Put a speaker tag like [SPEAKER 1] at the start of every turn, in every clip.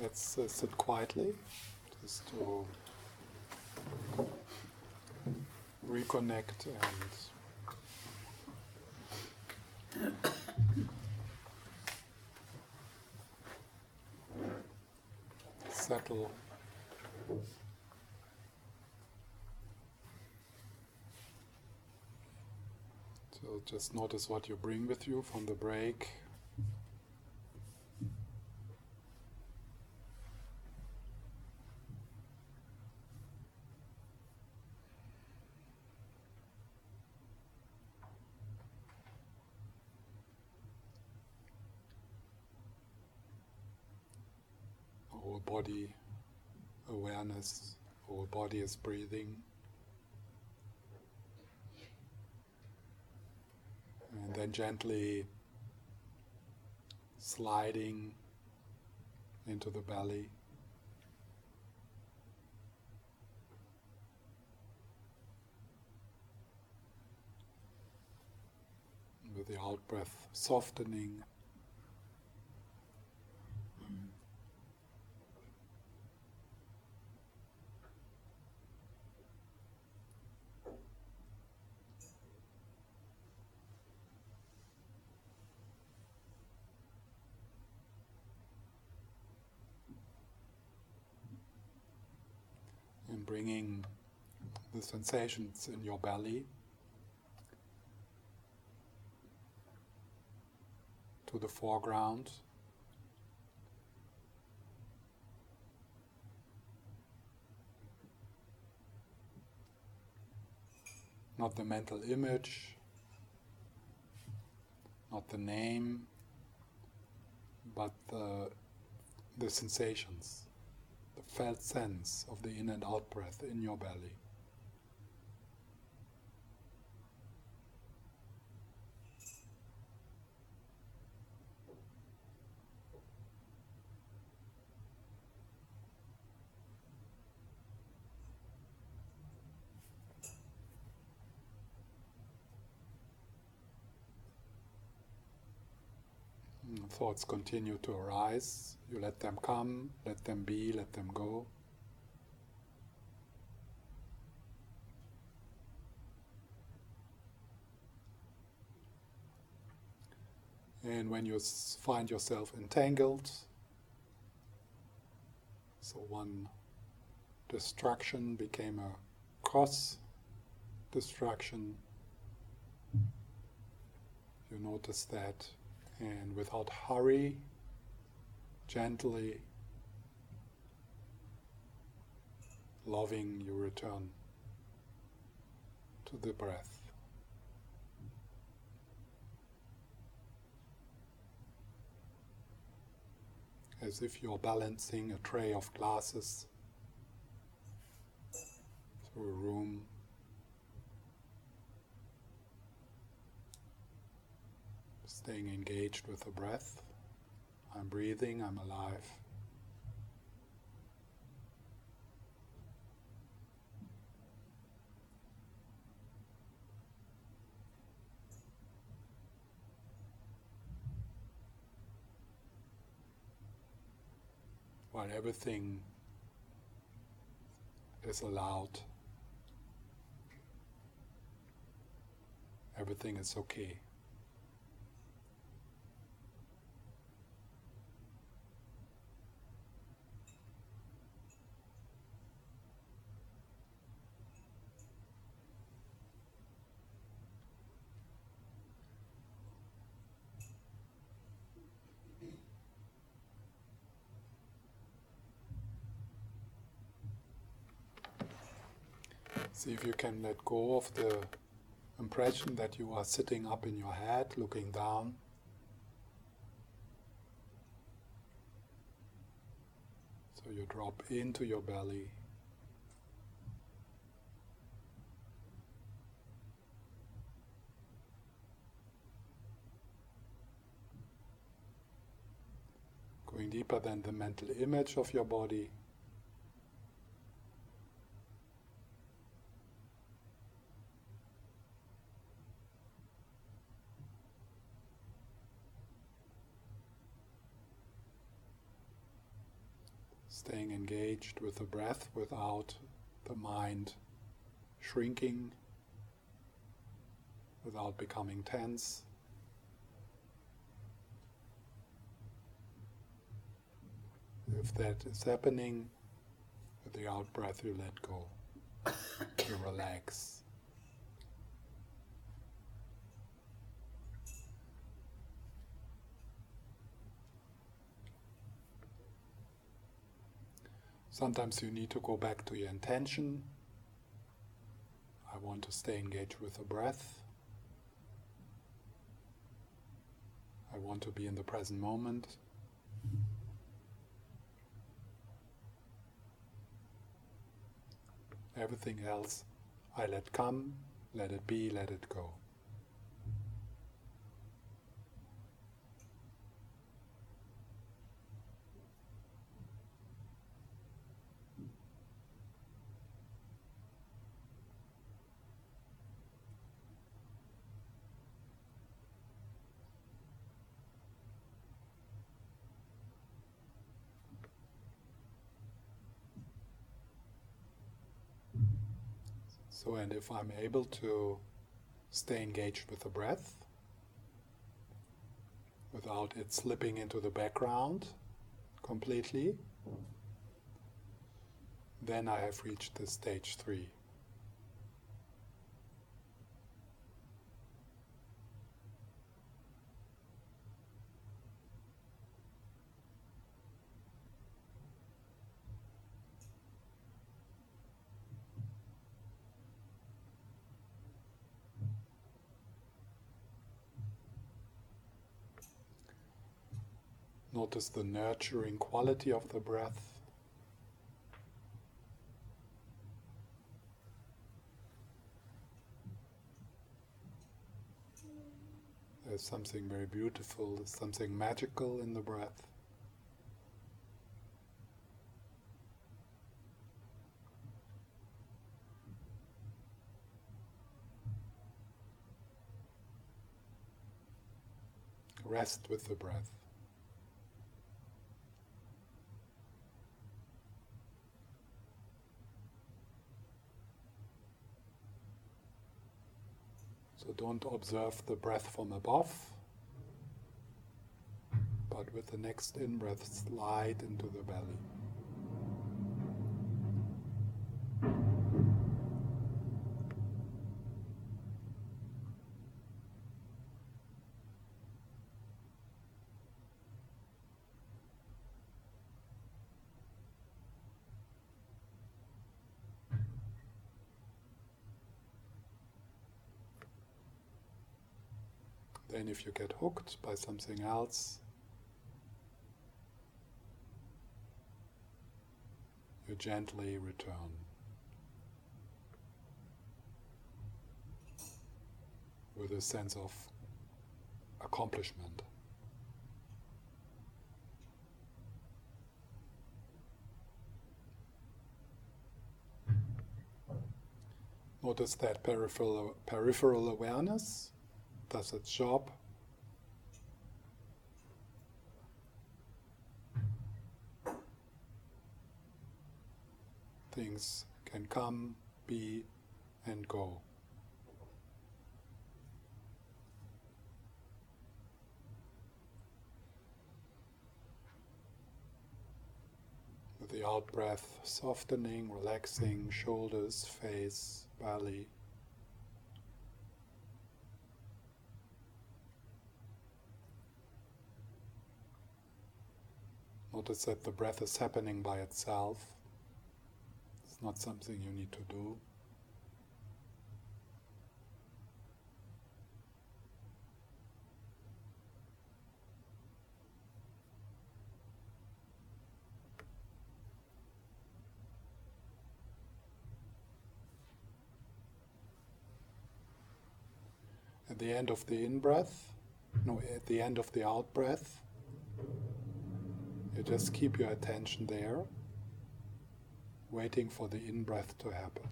[SPEAKER 1] Let's uh, sit quietly, just to reconnect and settle. So just notice what you bring with you from the break. Whole body awareness, or body is breathing. And then gently sliding into the belly. With the out breath softening. and bringing the sensations in your belly to the foreground. Not the mental image, not the name, but the, the sensations felt sense of the in and out breath in your belly. Thoughts continue to arise. You let them come, let them be, let them go. And when you find yourself entangled, so one distraction became a gross distraction, you notice that and without hurry, gently, loving, you return to the breath. As if you're balancing a tray of glasses through a room. Staying engaged with the breath. I'm breathing, I'm alive. While everything is allowed, everything is okay. See if you can let go of the impression that you are sitting up in your head, looking down. So you drop into your belly. Going deeper than the mental image of your body. staying engaged with the breath without the mind shrinking, without becoming tense. If that is happening, with the out breath you let go, you relax. Sometimes you need to go back to your intention. I want to stay engaged with the breath. I want to be in the present moment. Everything else I let come, let it be, let it go. So, and if I'm able to stay engaged with the breath without it slipping into the background completely, then I have reached the stage three. Notice the nurturing quality of the breath. There's something very beautiful, there's something magical in the breath. Rest with the breath. Don't observe the breath from above, but with the next in breath, slide into the belly. Then, if you get hooked by something else, you gently return. With a sense of accomplishment. Notice that peripheral, peripheral awareness does its job. Things can come, be, and go. With the out breath, softening, relaxing shoulders, face, belly. Notice that the breath is happening by itself. It's not something you need to do. At the end of the in breath, no, at the end of the out breath, you just keep your attention there, waiting for the in breath to happen.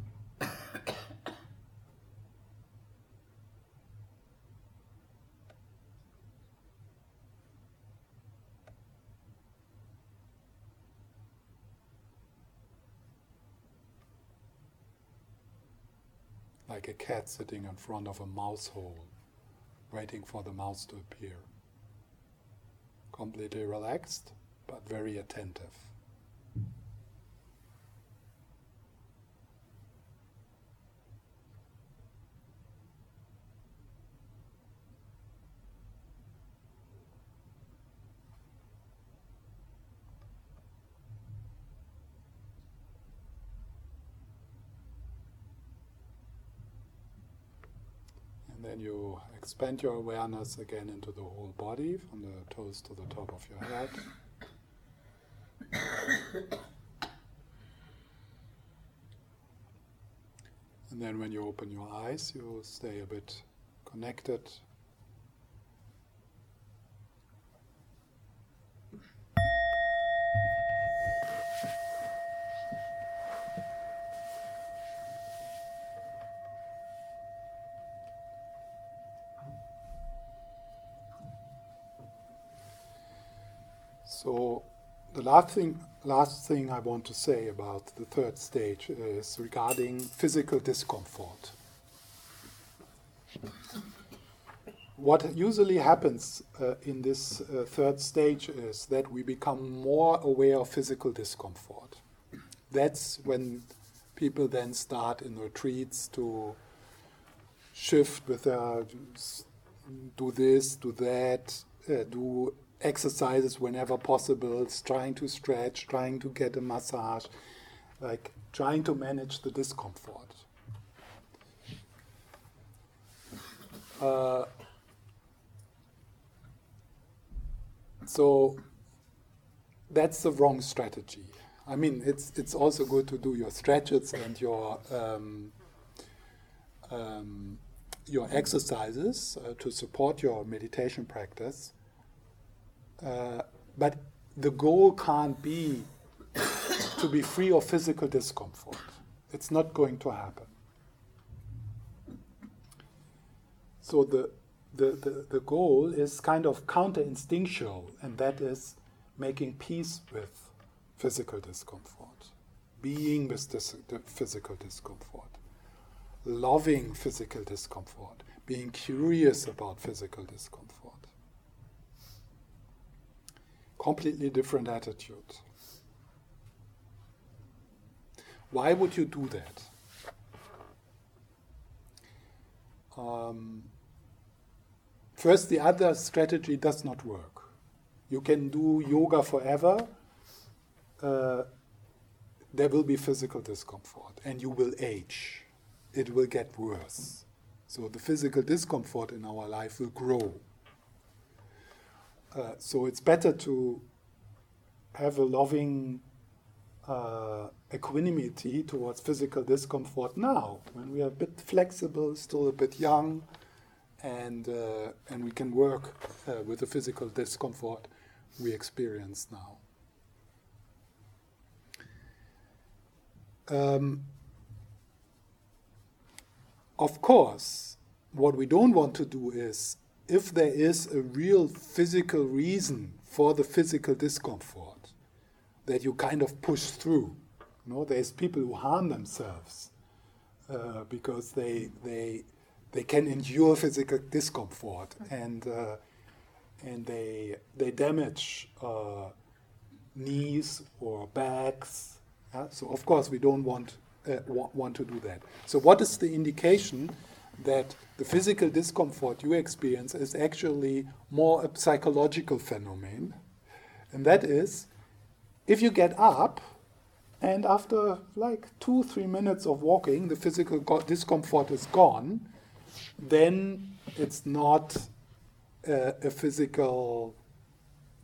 [SPEAKER 1] like a cat sitting in front of a mouse hole, waiting for the mouse to appear. Completely relaxed but very attentive. And then you expand your awareness again into the whole body, from the toes to the top of your head. and then when you open your eyes, you stay a bit connected last thing, last thing I want to say about the third stage is regarding physical discomfort. What usually happens uh, in this uh, third stage is that we become more aware of physical discomfort. That's when people then start in retreats to shift with their do this, do that, uh, do exercises whenever possible, trying to stretch, trying to get a massage, like trying to manage the discomfort. Uh, so that's the wrong strategy. I mean, it's it's also good to do your stretches and your um, um, your exercises uh, to support your meditation practice. Uh, but the goal can't be to be free of physical discomfort. It's not going to happen. So the, the, the, the goal is kind of counter instinctual, and that is making peace with physical discomfort, being with the physical discomfort, loving physical discomfort, being curious about physical discomfort completely different attitude. Why would you do that? Um, first, the other strategy does not work. You can do yoga forever. Uh, there will be physical discomfort, and you will age. It will get worse. So the physical discomfort in our life will grow. Uh, so it's better to have a loving uh, equanimity towards physical discomfort now, when we are a bit flexible, still a bit young, and uh, and we can work uh, with the physical discomfort we experience now. Um, of course, what we don't want to do is if there is a real physical reason for the physical discomfort that you kind of push through, you know, there's people who harm themselves uh, because they they they can endure physical discomfort and uh, and they they damage uh, knees or backs. Yeah? So of course we don't want uh, want to do that. So what is the indication? That the physical discomfort you experience is actually more a psychological phenomenon. And that is, if you get up and after like two, three minutes of walking, the physical discomfort is gone, then it's not a, a physical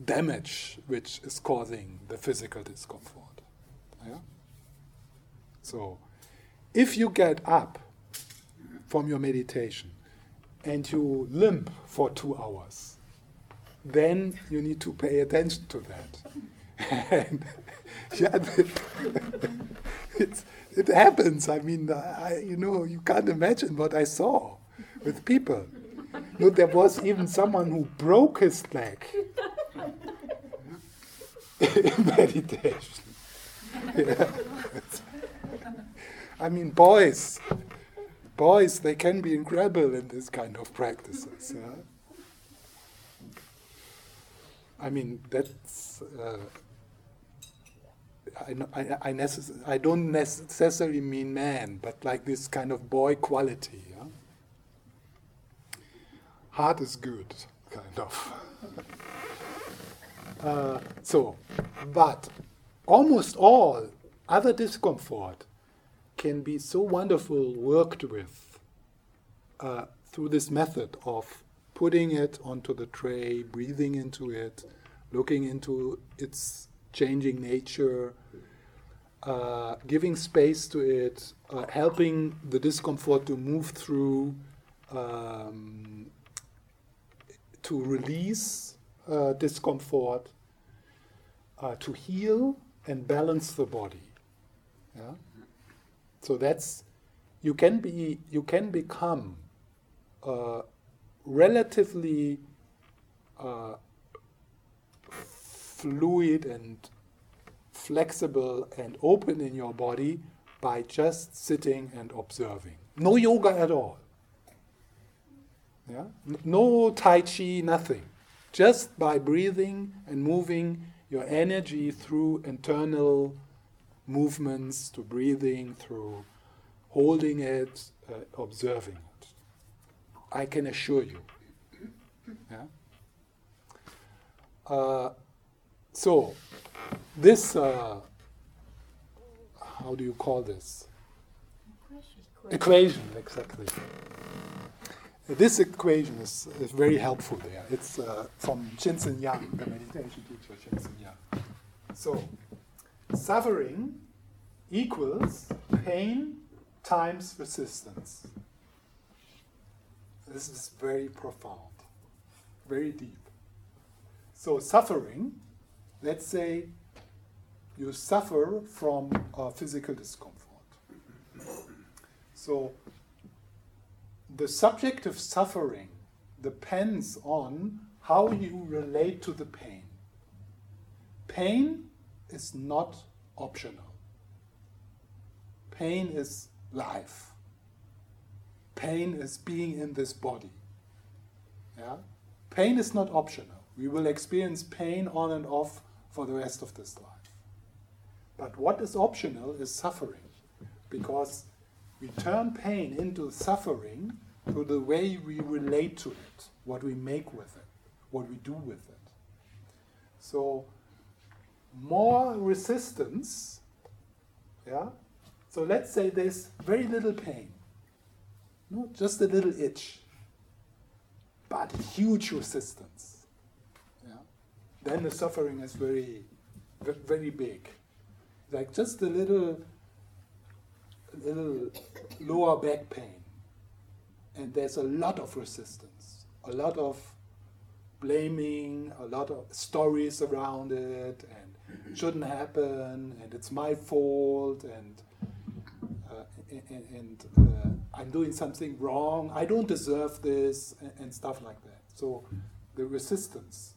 [SPEAKER 1] damage which is causing the physical discomfort. Yeah? So, if you get up from your meditation and you limp for two hours, then you need to pay attention to that. yeah, it happens. I mean, I, you know, you can't imagine what I saw with people. No, there was even someone who broke his leg in meditation. Yeah. I mean, boys boys, they can be incredible in this kind of practices. Yeah? I mean, that's. Uh, I, I, I, necess- I don't necessarily mean man, but like this kind of boy quality. Yeah? Heart is good, kind of. uh, so, but almost all other discomfort can be so wonderful worked with uh, through this method of putting it onto the tray, breathing into it, looking into its changing nature, uh, giving space to it, uh, helping the discomfort to move through, um, to release uh, discomfort, uh, to heal and balance the body. Yeah? So that's you can be you can become uh, relatively uh, fluid and flexible and open in your body by just sitting and observing. No yoga at all. Yeah? No tai chi, nothing. Just by breathing and moving your energy through internal movements, to breathing, through holding it, uh, observing it. I can assure you. Yeah? Uh, so, this, uh, how do you call this? Equation, equation exactly. This equation is, is very helpful there. It's uh, from Shinzen Young, the meditation teacher Shinzen Young. So, suffering equals pain times resistance. This is very profound, very deep. So, suffering, let's say you suffer from physical discomfort. So, the subject of suffering depends on how you relate to the pain. Pain is not optional. Pain is life. Pain is being in this body. Yeah? Pain is not optional. We will experience pain on and off for the rest of this life. But what is optional is suffering, because we turn pain into suffering through the way we relate to it, what we make with it, what we do with it. So, more resistance, yeah? So let's say there's very little pain, no, just a little itch, but huge resistance. Yeah? Then the suffering is very, very big. Like just a little, little lower back pain. And there's a lot of resistance, a lot of blaming, a lot of stories around it, shouldn't happen, and it's my fault, and uh, and, and uh, I'm doing something wrong. I don't deserve this, and, and stuff like that. So the resistance,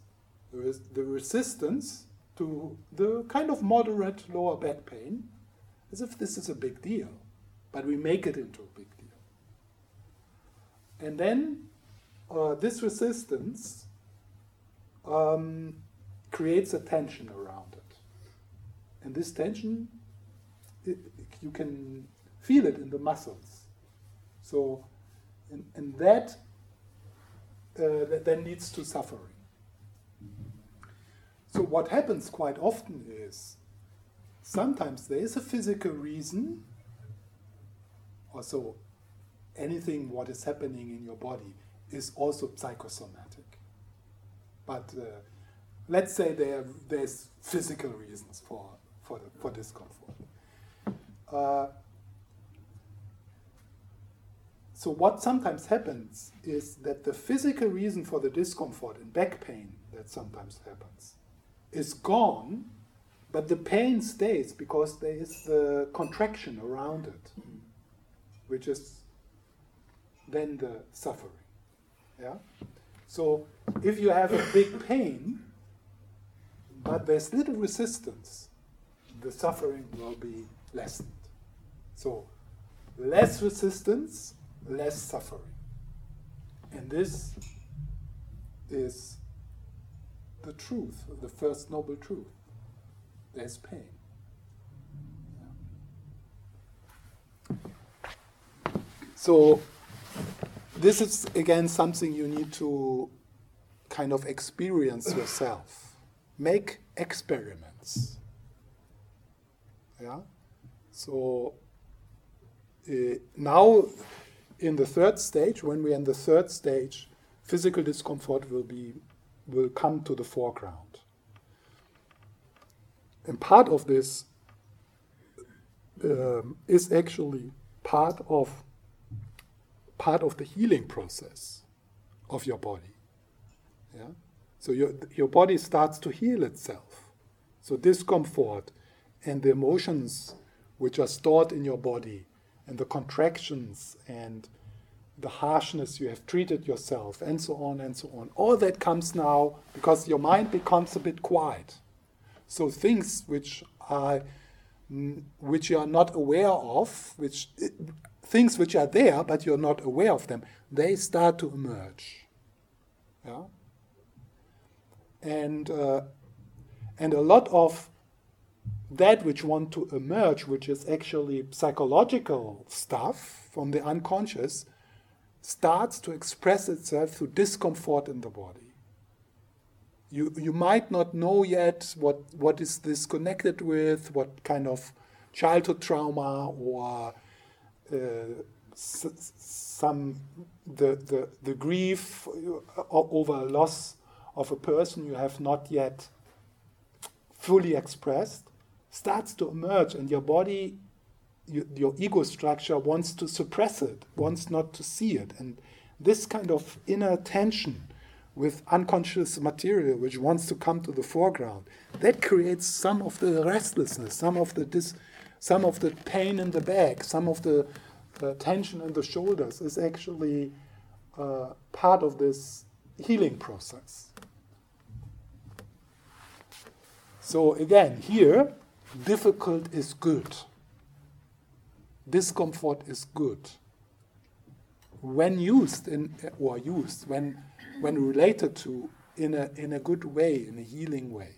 [SPEAKER 1] the, res- the resistance to the kind of moderate lower back pain, as if this is a big deal, but we make it into a big deal. And then uh, this resistance um, creates a tension around it. And this tension, it, you can feel it in the muscles. So, and, and that, uh, that then leads to suffering. So, what happens quite often is sometimes there is a physical reason, also anything what is happening in your body is also psychosomatic. But uh, let's say there, there's physical reasons for, for, for discomfort. Uh, so what sometimes happens is that the physical reason for the discomfort and back pain that sometimes happens is gone, but the pain stays because there is the contraction around it, which is then the suffering. Yeah? So if you have a big pain, but there's little resistance, the suffering will be lessened. So less resistance less suffering. And this is the truth, the first noble truth. There's pain. So, this is again something you need to kind of experience yourself. Make experiments. Yeah? So, uh, now in the third stage, when we're in the third stage, physical discomfort will be will come to the foreground. And part of this um, is actually part of part of the healing process of your body. Yeah? So your, your body starts to heal itself. So discomfort and the emotions which are stored in your body and the contractions and the harshness you have treated yourself and so on and so on. All that comes now because your mind becomes a bit quiet. So things which are mm, which you are not aware of, which things which are there but you're not aware of them, they start to emerge. Yeah? And, uh, and a lot of that which want to emerge, which is actually psychological stuff from the unconscious, starts to express itself through discomfort in the body. You, you might not know yet what, what is this connected with, what kind of childhood trauma or uh, some the, the, the grief over a loss of a person you have not yet fully expressed starts to emerge and your body you, your ego structure wants to suppress it wants not to see it and this kind of inner tension with unconscious material which wants to come to the foreground that creates some of the restlessness some of the dis, some of the pain in the back some of the the tension in the shoulders is actually uh, part of this healing process. So again, here, difficult is good. Discomfort is good. When used in or used when when related to in a in a good way, in a healing way.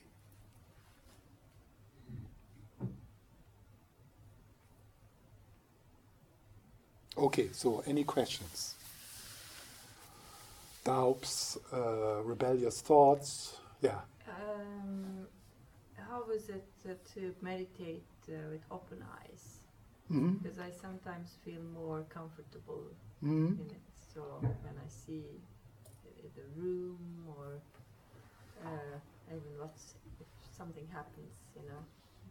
[SPEAKER 1] Okay, so any questions? Doubts, uh, rebellious thoughts? Yeah.
[SPEAKER 2] Um, how is it to meditate uh, with open eyes?
[SPEAKER 1] Mm-hmm.
[SPEAKER 2] Because I sometimes feel more comfortable
[SPEAKER 1] mm-hmm.
[SPEAKER 2] in it. So when I see the room or uh, even what's if something happens, you know,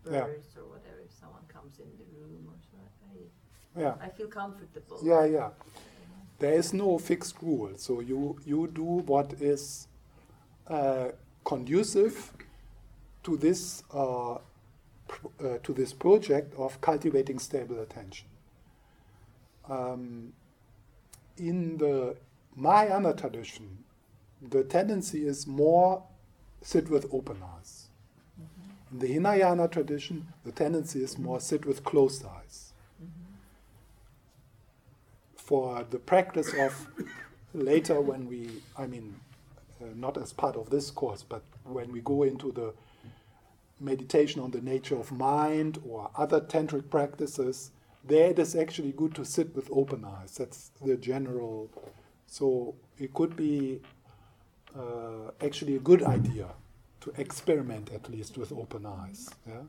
[SPEAKER 2] birds yeah. or whatever, if someone comes in the room or so, I
[SPEAKER 1] yeah.
[SPEAKER 2] I feel comfortable.
[SPEAKER 1] Yeah, yeah. There is no fixed rule. So you, you do what is uh, conducive to this, uh, uh, to this project of cultivating stable attention. Um, in the Mahayana tradition, the tendency is more sit with open eyes. Mm-hmm. In the Hinayana tradition, the tendency is more sit with closed eyes for the practice of later when we, I mean, uh, not as part of this course, but when we go into the meditation on the nature of mind or other tantric practices, there it is actually good to sit with open eyes. That's the general. So it could be uh, actually a good idea to experiment at least with open eyes. Yeah?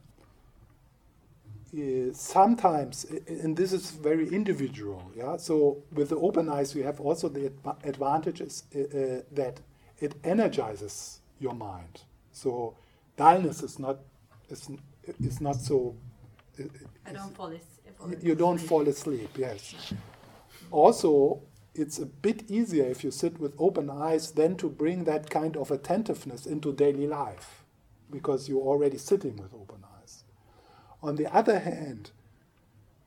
[SPEAKER 1] Uh, sometimes, and this is very individual, yeah. So with the open eyes, you have also the advantages uh, uh, that it energizes your mind. So dullness is not is, is not so.
[SPEAKER 2] I don't fall, asleep.
[SPEAKER 1] You don't fall asleep. Yes. Also, it's a bit easier if you sit with open eyes than to bring that kind of attentiveness into daily life, because you're already sitting with open eyes. On the other hand,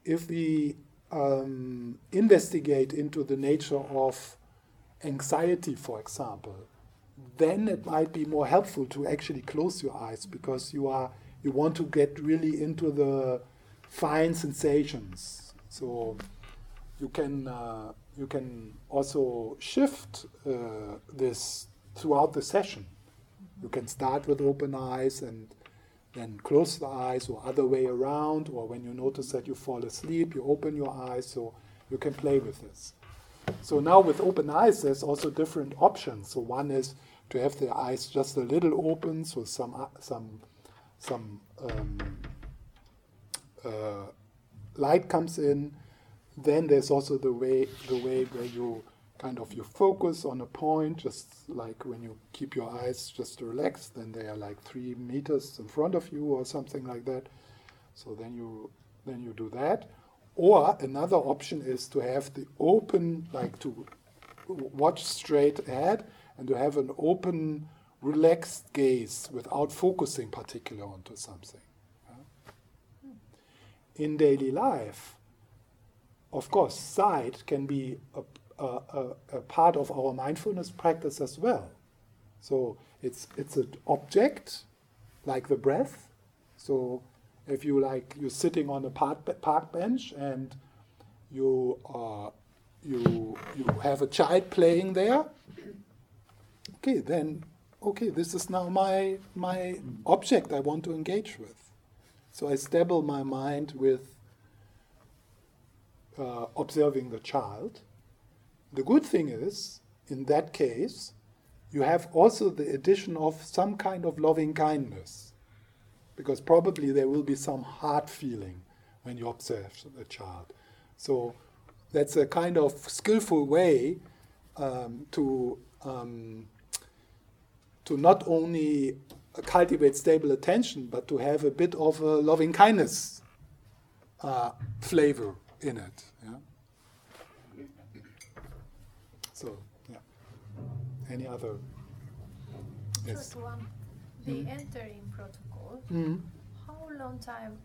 [SPEAKER 1] if we um, investigate into the nature of anxiety, for example, then it might be more helpful to actually close your eyes because you are you want to get really into the fine sensations. So you can uh, you can also shift uh, this throughout the session. You can start with open eyes and then close the eyes, or other way around, or when you notice that you fall asleep, you open your eyes, so you can play with this. So now with open eyes, there's also different options. So one is to have the eyes just a little open, so some uh, some some um, uh, light comes in. Then there's also the way the way where you kind of you focus on a point, just like when you keep your eyes just relaxed, then they are like three meters in front of you or something like that. So then you then you do that. Or another option is to have the open, like to watch straight ahead and to have an open, relaxed gaze without focusing particularly onto something. In daily life, of course, sight can be a, a, a, a, part of our mindfulness practice as well. So it's it's an object, like the breath. So if you like, you're sitting on a park, park bench and you uh, you you have a child playing there. Okay, then okay, this is now my my object I want to engage with. So I stable my mind with uh, observing the child. The good thing is, in that case, you have also the addition of some kind of loving kindness, because probably there will be some heart feeling when you observe the child. So that's a kind of skillful way um, to um, to not only cultivate stable attention, but to have a bit of a loving kindness uh, flavor in it. Yeah? So, yeah. Any other?
[SPEAKER 3] Yes. First one, the mm. entering protocol.
[SPEAKER 1] Mm.
[SPEAKER 3] How long time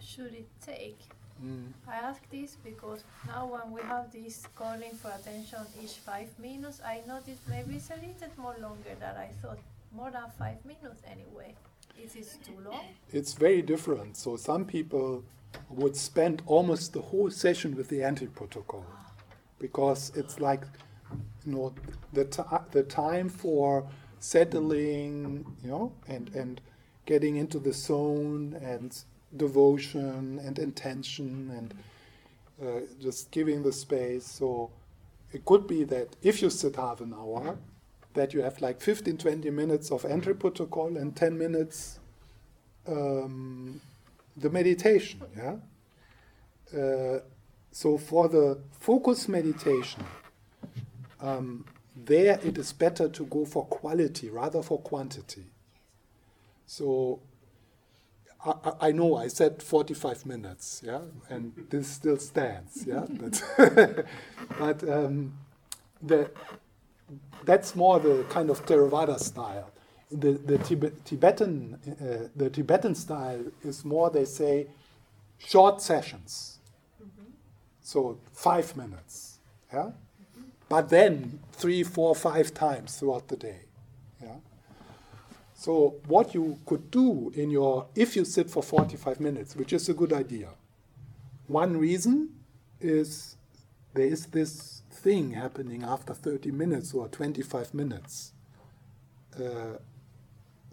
[SPEAKER 3] should it take?
[SPEAKER 1] Mm.
[SPEAKER 3] I ask this because now when we have this calling for attention each five minutes, I notice maybe it's a little more longer than I thought. More than five minutes anyway. Is this too long?
[SPEAKER 1] It's very different. So some people would spend almost the whole session with the entry-protocol because it's like you know the t- the time for settling you know and and getting into the zone and devotion and intention and uh, just giving the space so it could be that if you sit half an hour that you have like 15 20 minutes of entry protocol and 10 minutes um, the meditation. Yeah. Uh, so for the focus meditation, um, there it is better to go for quality rather for quantity. So I, I, know I said 45 minutes, yeah, and this still stands, yeah. but but um, the, that's more the kind of Theravada style the, the Tibet, Tibetan uh, the Tibetan style is more they say short sessions,
[SPEAKER 3] mm-hmm.
[SPEAKER 1] so five minutes, yeah, mm-hmm. but then three, four, five times throughout the day. So what you could do in your if you sit for 45 minutes, which is a good idea. One reason is there is this thing happening after 30 minutes or 25 minutes. Uh,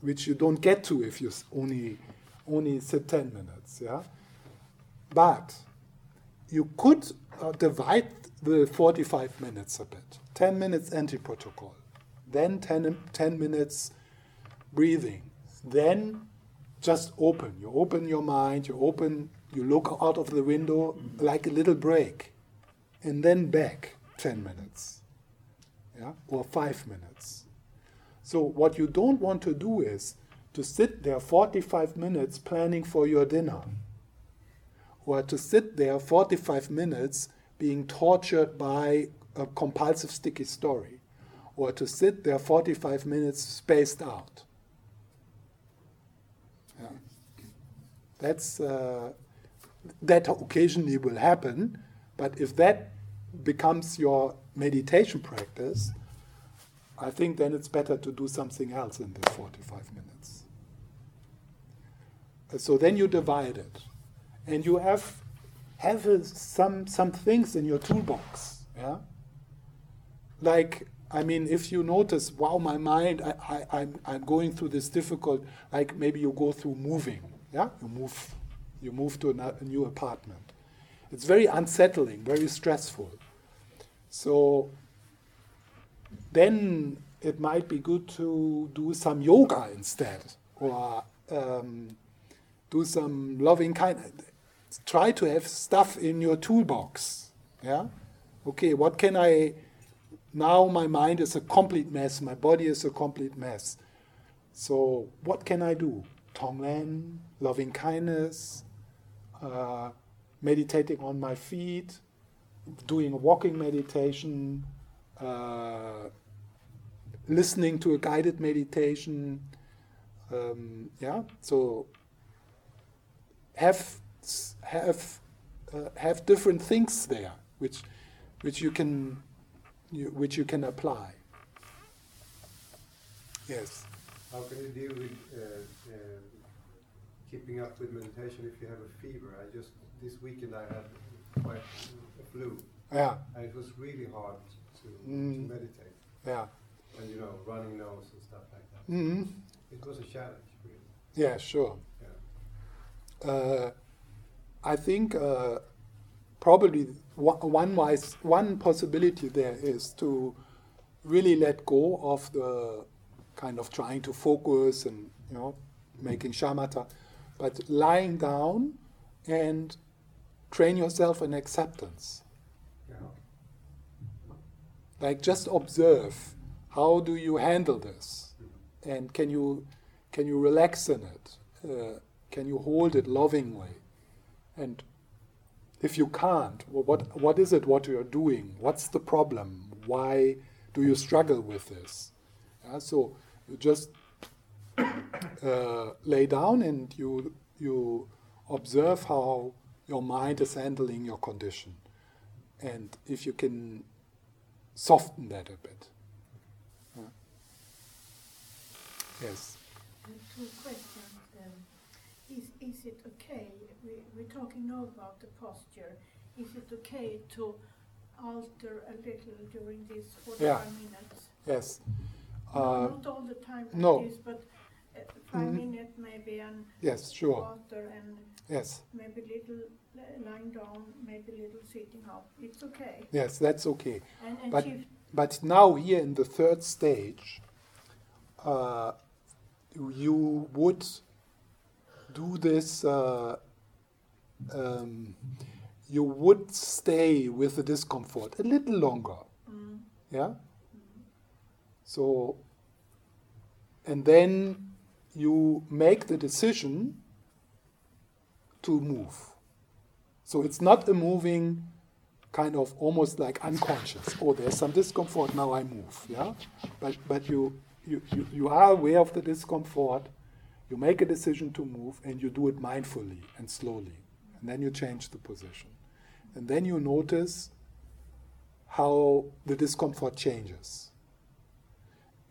[SPEAKER 1] which you don't get to if you only only sit 10 minutes. Yeah, but you could uh, divide the 45 minutes a bit. 10 minutes entry protocol, then 10, 10 minutes breathing, then just open. You open your mind. You open. You look out of the window like a little break, and then back 10 minutes. Yeah, or five minutes so what you don't want to do is to sit there 45 minutes planning for your dinner, or to sit there 45 minutes being tortured by a compulsive sticky story, or to sit there 45 minutes spaced out. Yeah. That's uh, that occasionally will happen, but if that becomes your meditation practice, I think then it's better to do something else in this 45 minutes. Uh, so then you divide it. And you have, have some, some things in your toolbox. Yeah? Like, I mean, if you notice, wow, my mind, I, I, I'm, I'm going through this difficult, like maybe you go through moving, yeah? You move, you move to a, new apartment. It's very unsettling, very stressful. So then it might be good to do some yoga instead, or um, do some loving kindness. Try to have stuff in your toolbox. Yeah. Okay. What can I? Now my mind is a complete mess. My body is a complete mess. So what can I do? Tonglen, loving kindness, uh, meditating on my feet, doing a walking meditation. Uh, listening to a guided meditation. Um, yeah, so have have uh, have different things there, which which you can you, which you can apply. Yes.
[SPEAKER 4] How can you deal with uh, keeping up with meditation if you have a fever? I just this weekend I had quite a flu.
[SPEAKER 1] Yeah.
[SPEAKER 4] And it was really hard to,
[SPEAKER 1] Mm.
[SPEAKER 4] to meditate.
[SPEAKER 1] Yeah.
[SPEAKER 4] And you know, running nose and stuff like that.
[SPEAKER 1] Mm-hmm.
[SPEAKER 4] It was a challenge, really.
[SPEAKER 1] Yeah. Sure.
[SPEAKER 4] Yeah.
[SPEAKER 1] Uh, I think uh, probably one one wise one possibility there is to really let go of the kind of trying to focus and you know making shamatha, but lying down and train yourself in acceptance.
[SPEAKER 4] Yeah.
[SPEAKER 1] Like just observe how do you handle this, and can you can you relax in it? Uh, can you hold it lovingly? And if you can't, well, what what is it? What you're doing? What's the problem? Why do you struggle with this? Yeah, so you just uh, lay down and you you observe how your mind is handling your condition, and if you can soften that a bit. Yeah. Yes.
[SPEAKER 5] Two questions. Um, is, is it okay, we, we're talking now about the posture, is it okay to alter a little during these 45
[SPEAKER 1] Yeah.
[SPEAKER 5] minutes?
[SPEAKER 1] Yes.
[SPEAKER 5] No,
[SPEAKER 1] Uh,
[SPEAKER 5] Not all the time
[SPEAKER 1] no.
[SPEAKER 5] this, but 5
[SPEAKER 1] Mhm.
[SPEAKER 5] minutes maybe and
[SPEAKER 1] yes. Sure.
[SPEAKER 5] alter and
[SPEAKER 1] Yes.
[SPEAKER 5] maybe little uh, lying down, maybe little sitting up. It's okay.
[SPEAKER 1] Yes. That's okay.
[SPEAKER 5] And, and
[SPEAKER 1] But-
[SPEAKER 5] shift,
[SPEAKER 1] But now here in the third stage, uh, you would do this. Uh, um, you would stay with the discomfort a little longer.
[SPEAKER 5] mm,
[SPEAKER 1] Yeah. So, and then you make the decision to move. So it's not a moving kind of almost like unconscious. Oh, there's some discomfort, now I move. Yeah? But but you you, you, you are aware of the discomfort, you make a decision to move and you do it mindfully and slowly. And then you change the position. And then you notice how the discomfort changes.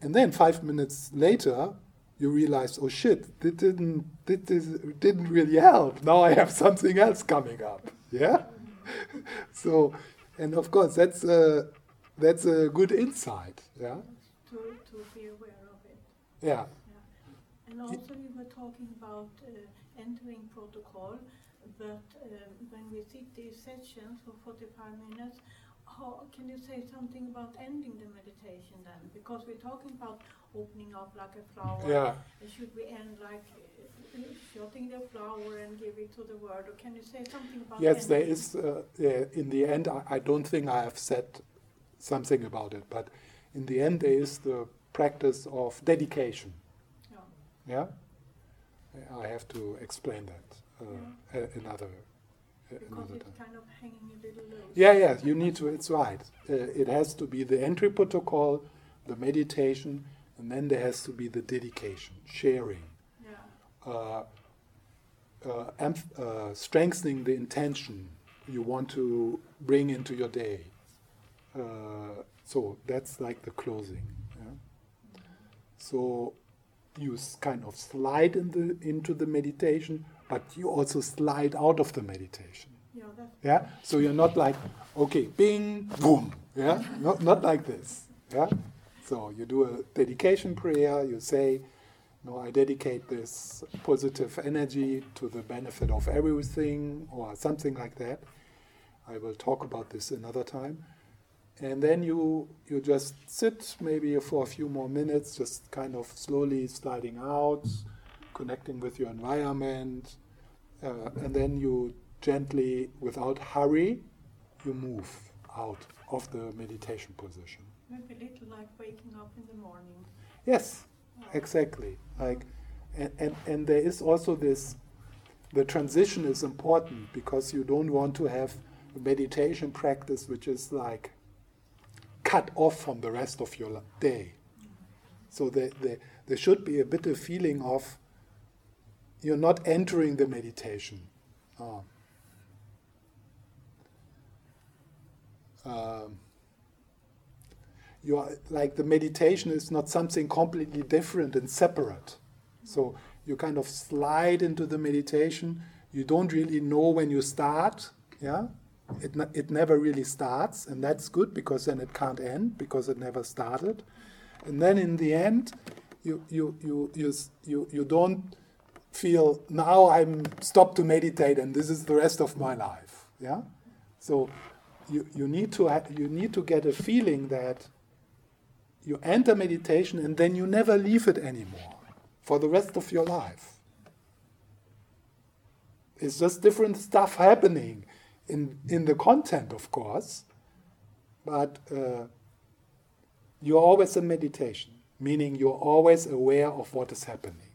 [SPEAKER 1] And then five minutes later, you realize, oh shit, this didn't, this didn't really help. Now I have something else coming up. Yeah? so, and of course, that's a, that's a good insight. Yeah?
[SPEAKER 5] to, to be aware of it.
[SPEAKER 1] Yeah. yeah.
[SPEAKER 5] And also you were talking about uh, entering protocol, but um, when we sit these sessions for 45 minutes, how can you say something about ending the meditation then? Because we're talking about opening up like a flower.
[SPEAKER 1] Yeah.
[SPEAKER 5] And Should we end like shutting the flower and give it to the world? Or can you say something about
[SPEAKER 1] Yes, there
[SPEAKER 5] ending?
[SPEAKER 1] is, uh, yeah, in the end, I, I don't think I have said something about it, but in the end, there is the practice of dedication.
[SPEAKER 5] Yeah.
[SPEAKER 1] Yeah? I have to explain that uh, a- another, another
[SPEAKER 5] it's
[SPEAKER 1] time.
[SPEAKER 5] kind of hanging a little loose.
[SPEAKER 1] Yeah, yeah, you need to, it's right. Uh, it has to be the entry protocol, the meditation, and then there has to be the dedication, sharing,
[SPEAKER 5] Yeah.
[SPEAKER 1] uh, uh, uh, strengthening the intention you want to bring into your day. Uh, so that's like the closing. Yeah? So you kind of slide in the, into the meditation, but you also slide out of the meditation.
[SPEAKER 5] Yeah,
[SPEAKER 1] Yeah. So you're not like, okay, bing, boom. Yeah, not not like this. Yeah, so you do a dedication prayer. You say, "No, I dedicate this positive energy to the benefit of everything," or something like that. I will talk about this another time. And then you you just sit maybe for a few more minutes, just kind of slowly sliding out, connecting with your environment, uh, and then you gently, without hurry, you move out of the meditation position.
[SPEAKER 5] Maybe a little like waking up in the morning.
[SPEAKER 1] Yes, exactly. Like, and, and, and there is also this. The transition is important because you don't want to have a meditation practice which is like cut off from the rest of your day. So there, there, there should be a bit of feeling of you're not entering the meditation. Oh. Um, you are like the meditation is not something completely different and separate. So you kind of slide into the meditation. You don't really know when you start. Yeah, it it never really starts, and that's good because then it can't end because it never started. And then in the end, you you you you you, you don't feel now I'm stopped to meditate and this is the rest of my life. Yeah, so you, you need to ha- you need to get a feeling that you enter meditation and then you never leave it anymore for the rest of your life. It's just different stuff happening in in the content, of course, but uh, you're always in meditation, meaning you're always aware of what is happening.